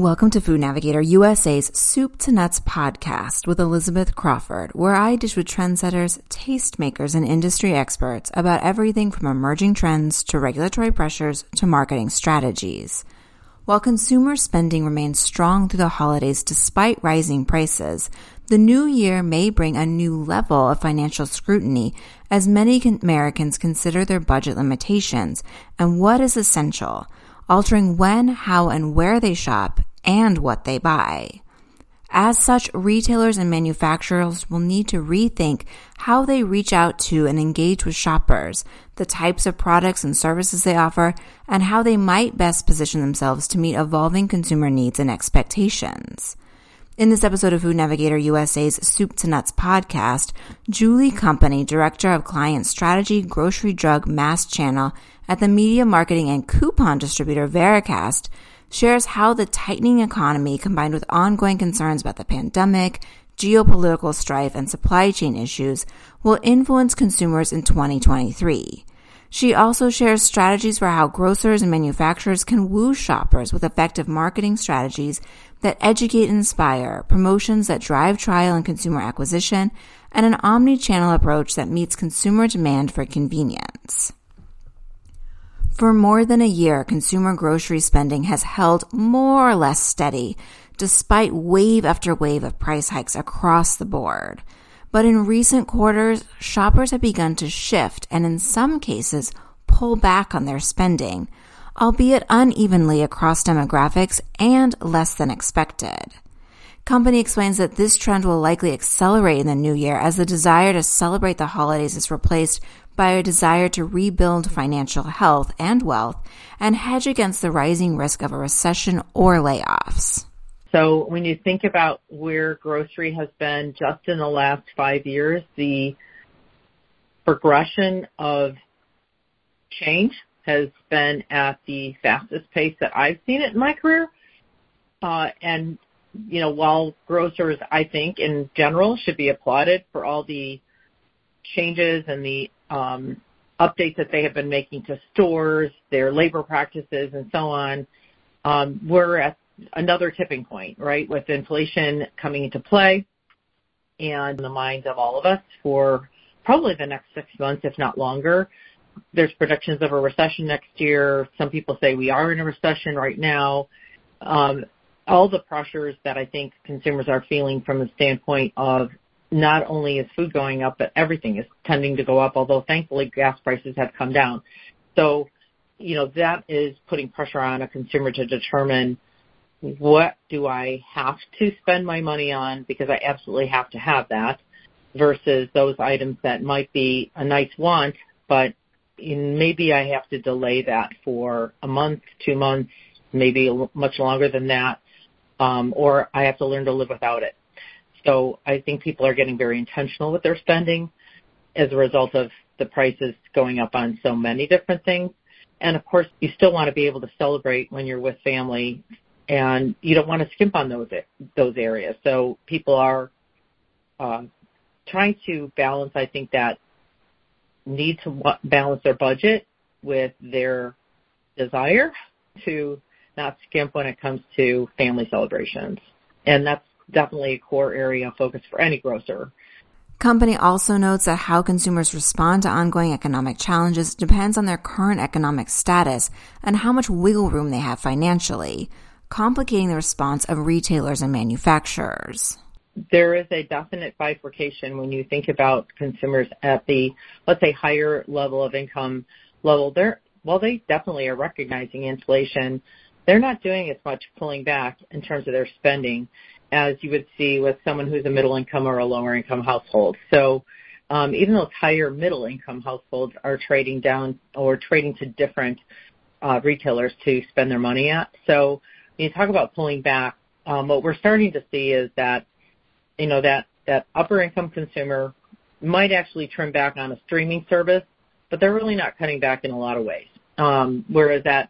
Welcome to Food Navigator USA's Soup to Nuts podcast with Elizabeth Crawford, where I dish with trendsetters, tastemakers, and industry experts about everything from emerging trends to regulatory pressures to marketing strategies. While consumer spending remains strong through the holidays despite rising prices, the new year may bring a new level of financial scrutiny as many Americans consider their budget limitations and what is essential – altering when, how, and where they shop and what they buy. As such, retailers and manufacturers will need to rethink how they reach out to and engage with shoppers, the types of products and services they offer, and how they might best position themselves to meet evolving consumer needs and expectations. In this episode of Food Navigator USA's Soup to Nuts podcast, Julie Company, Director of Client Strategy, Grocery Drug Mass Channel at the media marketing and coupon distributor Vericast, shares how the tightening economy combined with ongoing concerns about the pandemic, geopolitical strife, and supply chain issues will influence consumers in 2023. She also shares strategies for how grocers and manufacturers can woo shoppers with effective marketing strategies that educate and inspire, promotions that drive trial and consumer acquisition, and an omni-channel approach that meets consumer demand for convenience. For more than a year, consumer grocery spending has held more or less steady, despite wave after wave of price hikes across the board. But in recent quarters, shoppers have begun to shift and in some cases pull back on their spending, albeit unevenly across demographics and less than expected. Company explains that this trend will likely accelerate in the new year as the desire to celebrate the holidays is replaced by a desire to rebuild financial health and wealth and hedge against the rising risk of a recession or layoffs. So when you think about where grocery has been just in the last five years, the progression of change has been at the fastest pace that I've seen it in my career. Uh, and, you know, while grocers, I think in general should be applauded for all the changes and the um, updates that they have been making to stores, their labor practices and so on, um, we're at another tipping point, right? With inflation coming into play and in the minds of all of us for probably the next six months, if not longer. There's predictions of a recession next year. Some people say we are in a recession right now. Um, all the pressures that I think consumers are feeling from the standpoint of not only is food going up, but everything is tending to go up, although thankfully gas prices have come down. So, you know, that is putting pressure on a consumer to determine what do I have to spend my money on because I absolutely have to have that versus those items that might be a nice want, but maybe I have to delay that for a month, two months, maybe much longer than that, um, or I have to learn to live without it. So I think people are getting very intentional with their spending as a result of the prices going up on so many different things. And of course, you still want to be able to celebrate when you're with family and you don't want to skimp on those those areas. So people are uh, trying to balance. I think that need to balance their budget with their desire to not skimp when it comes to family celebrations, and that's definitely a core area of focus for any grocer. Company also notes that how consumers respond to ongoing economic challenges depends on their current economic status and how much wiggle room they have financially complicating the response of retailers and manufacturers. There is a definite bifurcation when you think about consumers at the, let's say, higher level of income level. They're, while they definitely are recognizing inflation, they're not doing as much pulling back in terms of their spending as you would see with someone who's a middle income or a lower income household. So um, even those higher middle income households are trading down or trading to different uh, retailers to spend their money at. So when you talk about pulling back, um, what we're starting to see is that, you know, that, that upper income consumer might actually trim back on a streaming service, but they're really not cutting back in a lot of ways. Um, whereas that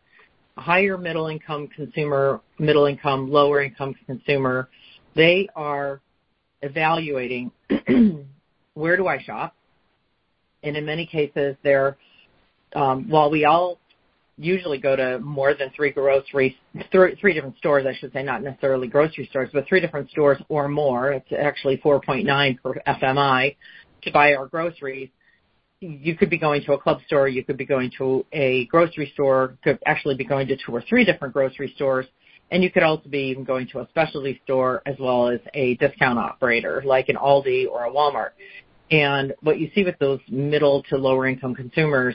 higher middle income consumer, middle income, lower income consumer, they are evaluating where do I shop? And in many cases, they're, um, while we all usually go to more than three grocery, three, three different stores, I should say, not necessarily grocery stores, but three different stores or more. It's actually 4.9 per FMI to buy our groceries. You could be going to a club store, you could be going to a grocery store, could actually be going to two or three different grocery stores, you could also be even going to a specialty store as well as a discount operator like an Aldi or a Walmart. And what you see with those middle to lower income consumers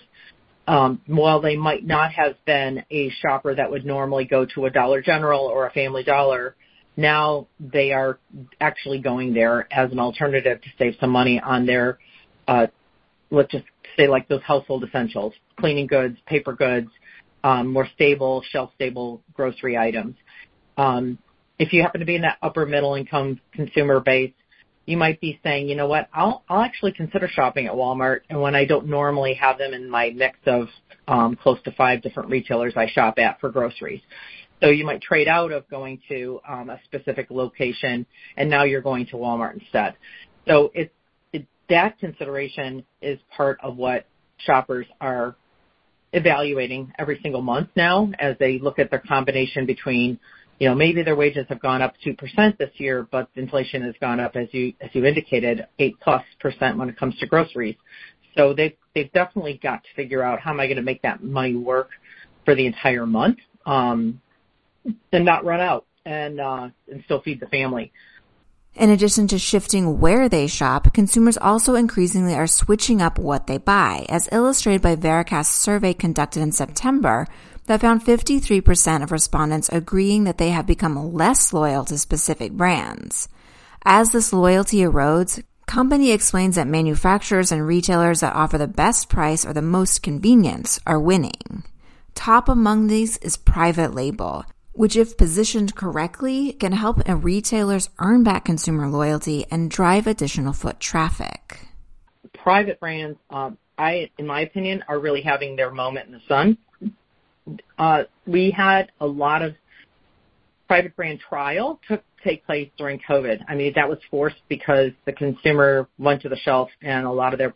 um, while they might not have been a shopper that would normally go to a Dollar General or a Family Dollar, now they are actually going there as an alternative to save some money on their, uh, let's just say like those household essentials, cleaning goods, paper goods, um, more stable, shelf-stable grocery items. Um, if you happen to be in that upper middle income consumer base, you might be saying, you know what, I'll, actually consider shopping at Walmart and when I don't normally have them in my mix of um, close to five different retailers I shop at for groceries. So you might trade out of going to um, a specific location and now you're going to Walmart instead. So that consideration is part of what shoppers are evaluating every single month now as they look at their combination between you know, maybe their wages have gone up 2% this year, but inflation has gone up, as you indicated, 8+ plus percent when it comes to groceries. So they've definitely got to figure out how am I going to make that money work for the entire month, um, and not run out and uh, and still feed the family. In addition to shifting where they shop, consumers also increasingly are switching up what they buy, as illustrated by Vericast's survey conducted in September, that found 53% of respondents agreeing that they have become less loyal to specific brands. As this loyalty erodes, company explains that manufacturers and retailers that offer the best price or the most convenience are winning. Top among these is private label, which if positioned correctly can help a retailers earn back consumer loyalty and drive additional foot traffic. Private brands, um, I, in my opinion, are really having their moment in the sun we had a lot of private brand trial take place during COVID. I mean, that was forced because the consumer went to the shelf and a lot of their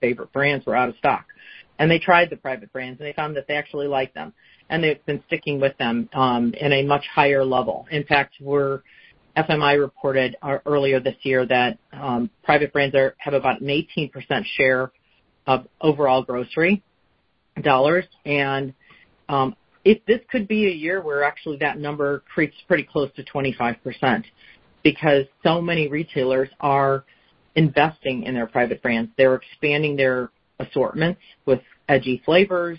favorite brands were out of stock. And they tried the private brands and they found that they actually liked them. And they've been sticking with them um, in a much higher level. In fact, we're FMI reported uh, earlier this year that um, private brands are, have about an 18% share of overall grocery dollars, and if this could be a year where actually that number creeps pretty close to 25% because so many retailers are investing in their private brands. They're expanding their assortments with edgy flavors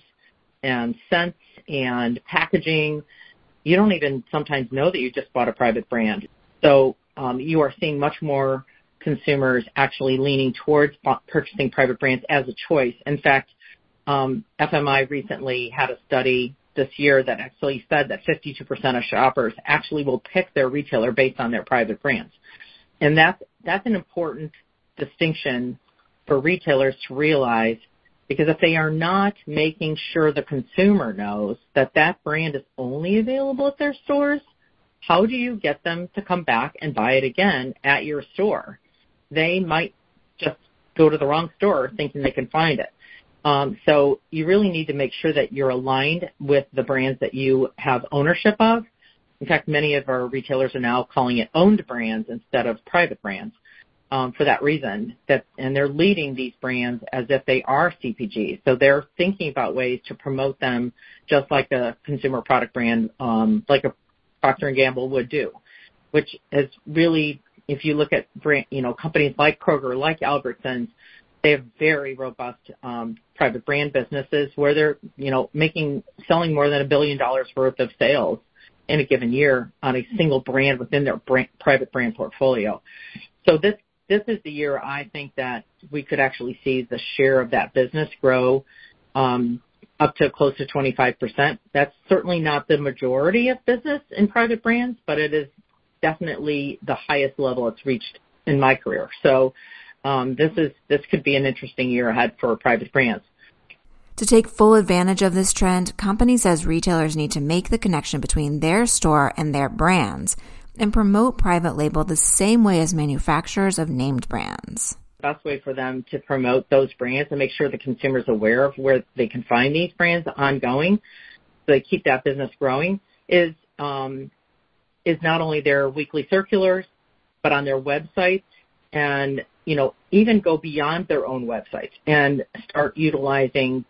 and scents and packaging. You don't even sometimes know that you just bought a private brand. So um, you are seeing much more consumers actually leaning towards purchasing private brands as a choice. In fact, um, Um, FMI recently had a study this year that actually said that 52% of shoppers actually will pick their retailer based on their private brands. And that's, that's an important distinction for retailers to realize because if they are not making sure the consumer knows that that brand is only available at their stores, how do you get them to come back and buy it again at your store? They might just go to the wrong store thinking they can find it. Um, so you really need to make sure that you're aligned with the brands that you have ownership of. In fact, many of our retailers are now calling it owned brands instead of private brands um, for that reason. That and they're leading these brands as if they are CPGs. So they're thinking about ways to promote them just like a consumer product brand, um, like a Procter and Gamble would do, which is really, if you look at brand, you know, companies like Kroger, like Albertsons, they have very robust um, private brand businesses where they're, you know, making selling more than a billion dollars worth of sales in a given year on a single brand within their private brand portfolio. So this this is the year I think that we could actually see the share of that business grow um, up to close to 25%. That's certainly not the majority of business in private brands, but it is definitely the highest level it's reached in my career. Um, this is this could be an interesting year ahead for private brands. To take full advantage of this trend, company says retailers need to make the connection between their store and their brands and promote private label the same way as manufacturers of named brands. best way for them to promote those brands and make sure the consumer's are aware of where they can find these brands ongoing so they keep that business growing is um, is not only their weekly circulars, but on their websites and you know even go beyond their own websites and start utilizing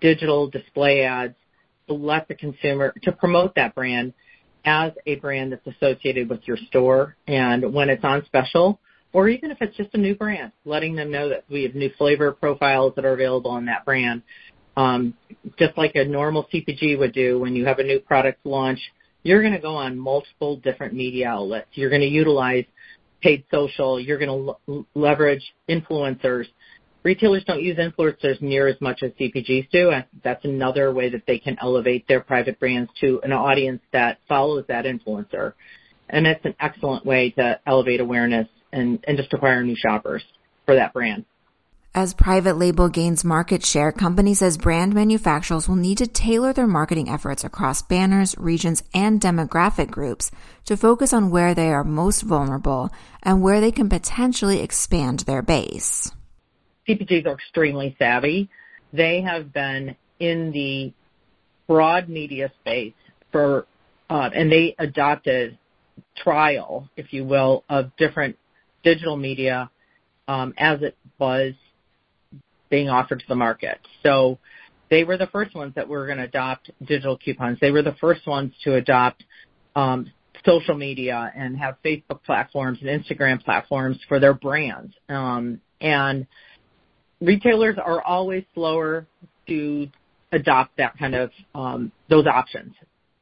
digital display ads to let the consumer to promote that brand as a brand that's associated with your store and when it's on special or even if it's just a new brand, letting them know that we have new flavor profiles that are available on that brand. Um, just like a normal CPG would do when you have a new product launch, you're going to go on multiple different media outlets. You're going to utilize paid social. You're going to leverage influencers Retailers don't use influencers near as much as CPGs do. and That's another way that they can elevate their private brands to an audience that follows that influencer. And it's an excellent way to elevate awareness and, and just acquire new shoppers for that brand. As private label gains market share, companies as brand manufacturers will need to tailor their marketing efforts across banners, regions, and demographic groups to focus on where they are most vulnerable and where they can potentially expand their base. CPGs are extremely savvy. They have been in the broad media space for, uh, and they adopted trial, if you will, of different digital media um, as it was being offered to the market. So they were the first ones that were going to adopt digital coupons. They were the first ones to adopt um, social media and have Facebook platforms and Instagram platforms for their brands. Um, and retailers are always slower to adopt that kind of um, those options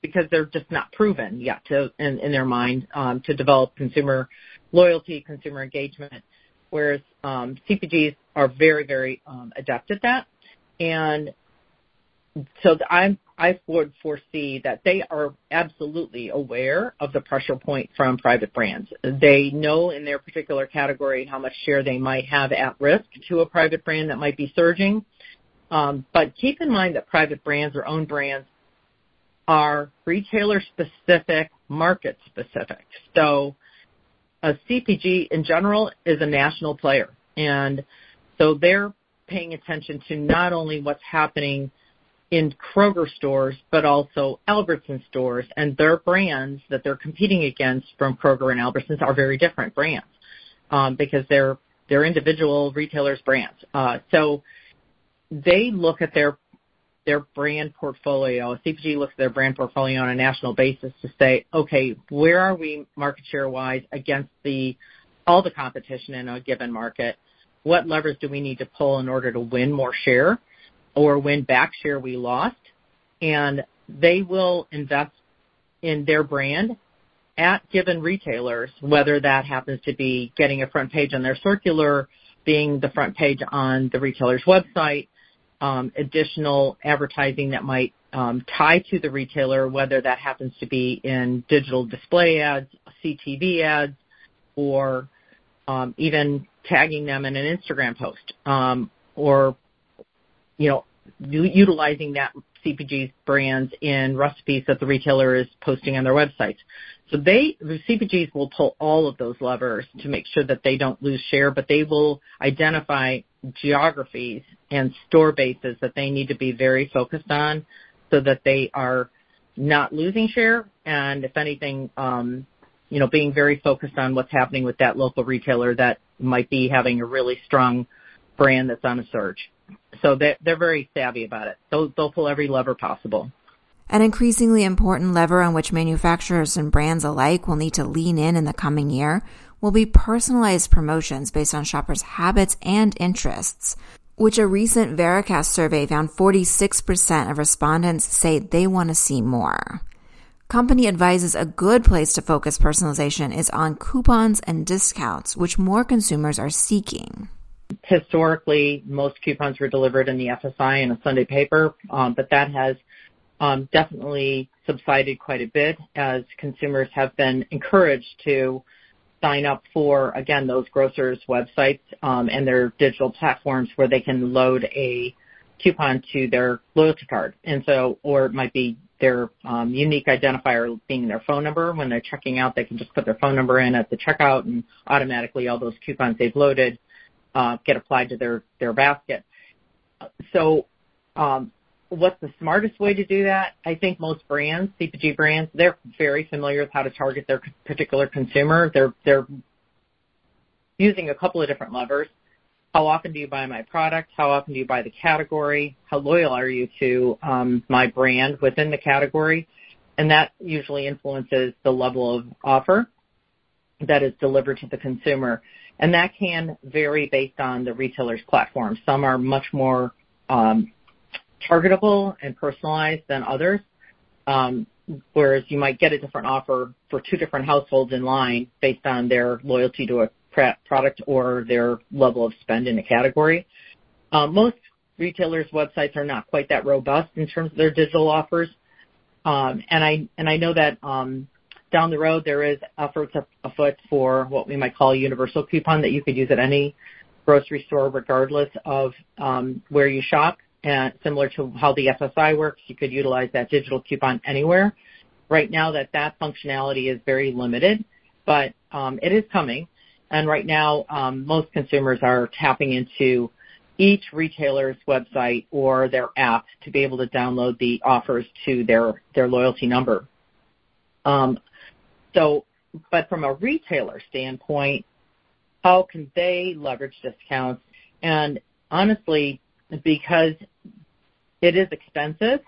because they're just not proven yet to in, in their mind um, to develop consumer loyalty, consumer engagement. Whereas um, CPGs are very, very um, adept at that, and so I'm I would foresee that they are absolutely aware of the pressure point from private brands. They know in their particular category how much share they might have at risk to a private brand that might be surging. Um, but keep in mind that private brands or own brands are retailer specific, market specific. So a CPG in general is a national player. And so they're paying attention to not only what's happening in Kroger stores, but also Albertsons stores, and their brands that they're competing against from Kroger and Albertsons are very different brands um, because they're they're individual retailers' brands. Uh, so they look at their their brand portfolio. CPG looks at their brand portfolio on a national basis to say, okay, where are we market share wise against the all the competition in a given market? What levers do we need to pull in order to win more share? or win back share we lost, and they will invest in their brand at given retailers, whether that happens to be getting a front page on their circular, being the front page on the retailer's website, um, additional advertising that might um, tie to the retailer, whether that happens to be in digital display ads, CTV ads, or um, even tagging them in an Instagram post, um, or you know, utilizing that CPG's brands in recipes that the retailer is posting on their websites. So they, the CPGs will pull all of those levers to make sure that they don't lose share, but they will identify geographies and store bases that they need to be very focused on so that they are not losing share and if anything, um, you know, being very focused on what's happening with that local retailer that might be having a really strong brand that's on a surge. So they're, they're very savvy about it. They'll, they'll pull every lever possible. An increasingly important lever on which manufacturers and brands alike will need to lean in in the coming year will be personalized promotions based on shoppers' habits and interests, which a recent Vericast survey found 46% of respondents say they want to see more. Company advises a good place to focus personalization is on coupons and discounts, which more consumers are seeking historically, most coupons were delivered in the FSI in a Sunday paper, um, but that has um, definitely subsided quite a bit as consumers have been encouraged to sign up for, again, those grocers' websites um, and their digital platforms where they can load a coupon to their loyalty card. And so, or it might be their um, unique identifier being their phone number. When they're checking out, they can just put their phone number in at the checkout and automatically all those coupons they've loaded uh, get applied to their their basket. So, um, what's the smartest way to do that? I think most brands, CPG brands, they're very familiar with how to target their particular consumer. They're they're using a couple of different levers. How often do you buy my product? How often do you buy the category? How loyal are you to um, my brand within the category? And that usually influences the level of offer that is delivered to the consumer. And that can vary based on the retailer's platform. Some are much more um, targetable and personalized than others. Um, whereas you might get a different offer for two different households in line based on their loyalty to a product or their level of spend in a category. Um, most retailers' websites are not quite that robust in terms of their digital offers. Um, and I and I know that um, down the road there is efforts afoot for what we might call a universal coupon that you could use at any grocery store regardless of um, where you shop. And similar to how the FSI works, you could utilize that digital coupon anywhere. Right now, that that functionality is very limited, but it is coming. And right now, um, most consumers are tapping into each retailer's website or their app to be able to download the offers to their their loyalty number. Um, so, but from a retailer standpoint, how can they leverage discounts? And honestly, because it is expensive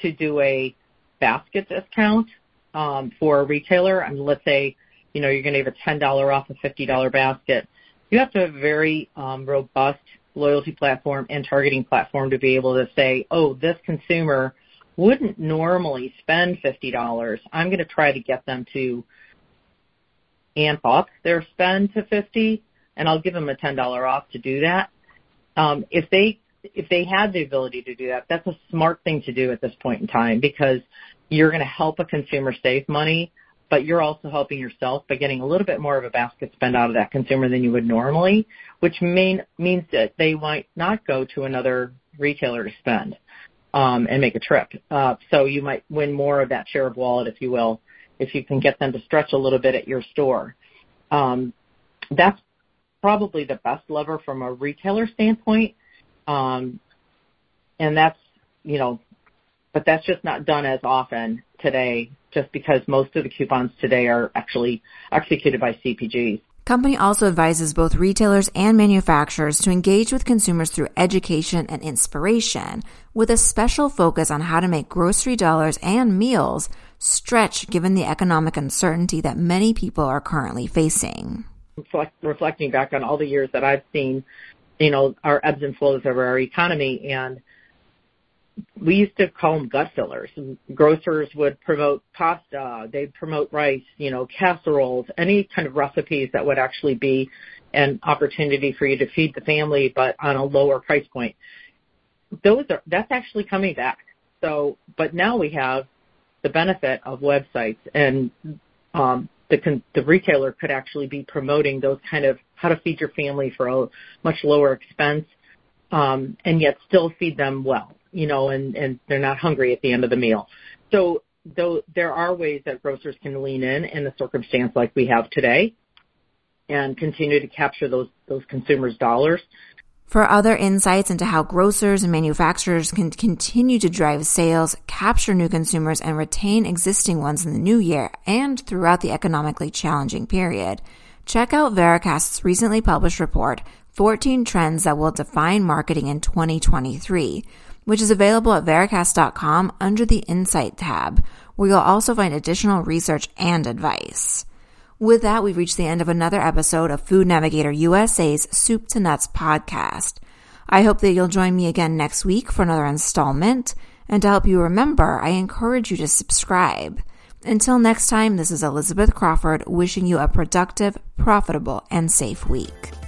to do a basket discount um, for a retailer. Mean, let's say you know, you're going to give a $10 off a $50 basket. You have to have a very um, robust loyalty platform and targeting platform to be able to say, oh, this consumer wouldn't normally spend $50. I'm going to try to get them to amp up their spend to 50 and I'll give them a $10 off to do that. Um, if they if they had the ability to do that, that's a smart thing to do at this point in time because you're going to help a consumer save money but you're also helping yourself by getting a little bit more of a basket spend out of that consumer than you would normally, which mean, means that they might not go to another retailer to spend um, and make a trip. Uh, so you might win more of that share of wallet, if you will, if you can get them to stretch a little bit at your store. Um, that's probably the best lever from a retailer standpoint. Um, and that's, you know, but that's just not done as often today just because most of the coupons today are actually executed by CPGs. Company also advises both retailers and manufacturers to engage with consumers through education and inspiration, with a special focus on how to make grocery dollars and meals stretch given the economic uncertainty that many people are currently facing. Reflecting back on all the years that I've seen, you know, our ebbs and flows of our economy and we used to call them gut fillers. Grocers would promote pasta, they'd promote rice, you know, casseroles, any kind of recipes that would actually be an opportunity for you to feed the family, but on a lower price point. Those are that's actually coming back. So, but now we have the benefit of websites, and um, the the retailer could actually be promoting those kind of how to feed your family for a much lower expense, um, and yet still feed them well you know, and, and they're not hungry at the end of the meal. So though there are ways that grocers can lean in in a circumstance like we have today and continue to capture those, those consumers' dollars. For other insights into how grocers and manufacturers can continue to drive sales, capture new consumers, and retain existing ones in the new year and throughout the economically challenging period, check out Vericast's recently published report, 14 Trends That Will Define Marketing in 2023 which is available at Vericast.com under the Insight tab, where you'll also find additional research and advice. With that, we've reached the end of another episode of Food Navigator USA's Soup to Nuts podcast. I hope that you'll join me again next week for another installment. And to help you remember, I encourage you to subscribe. Until next time, this is Elizabeth Crawford wishing you a productive, profitable, and safe week.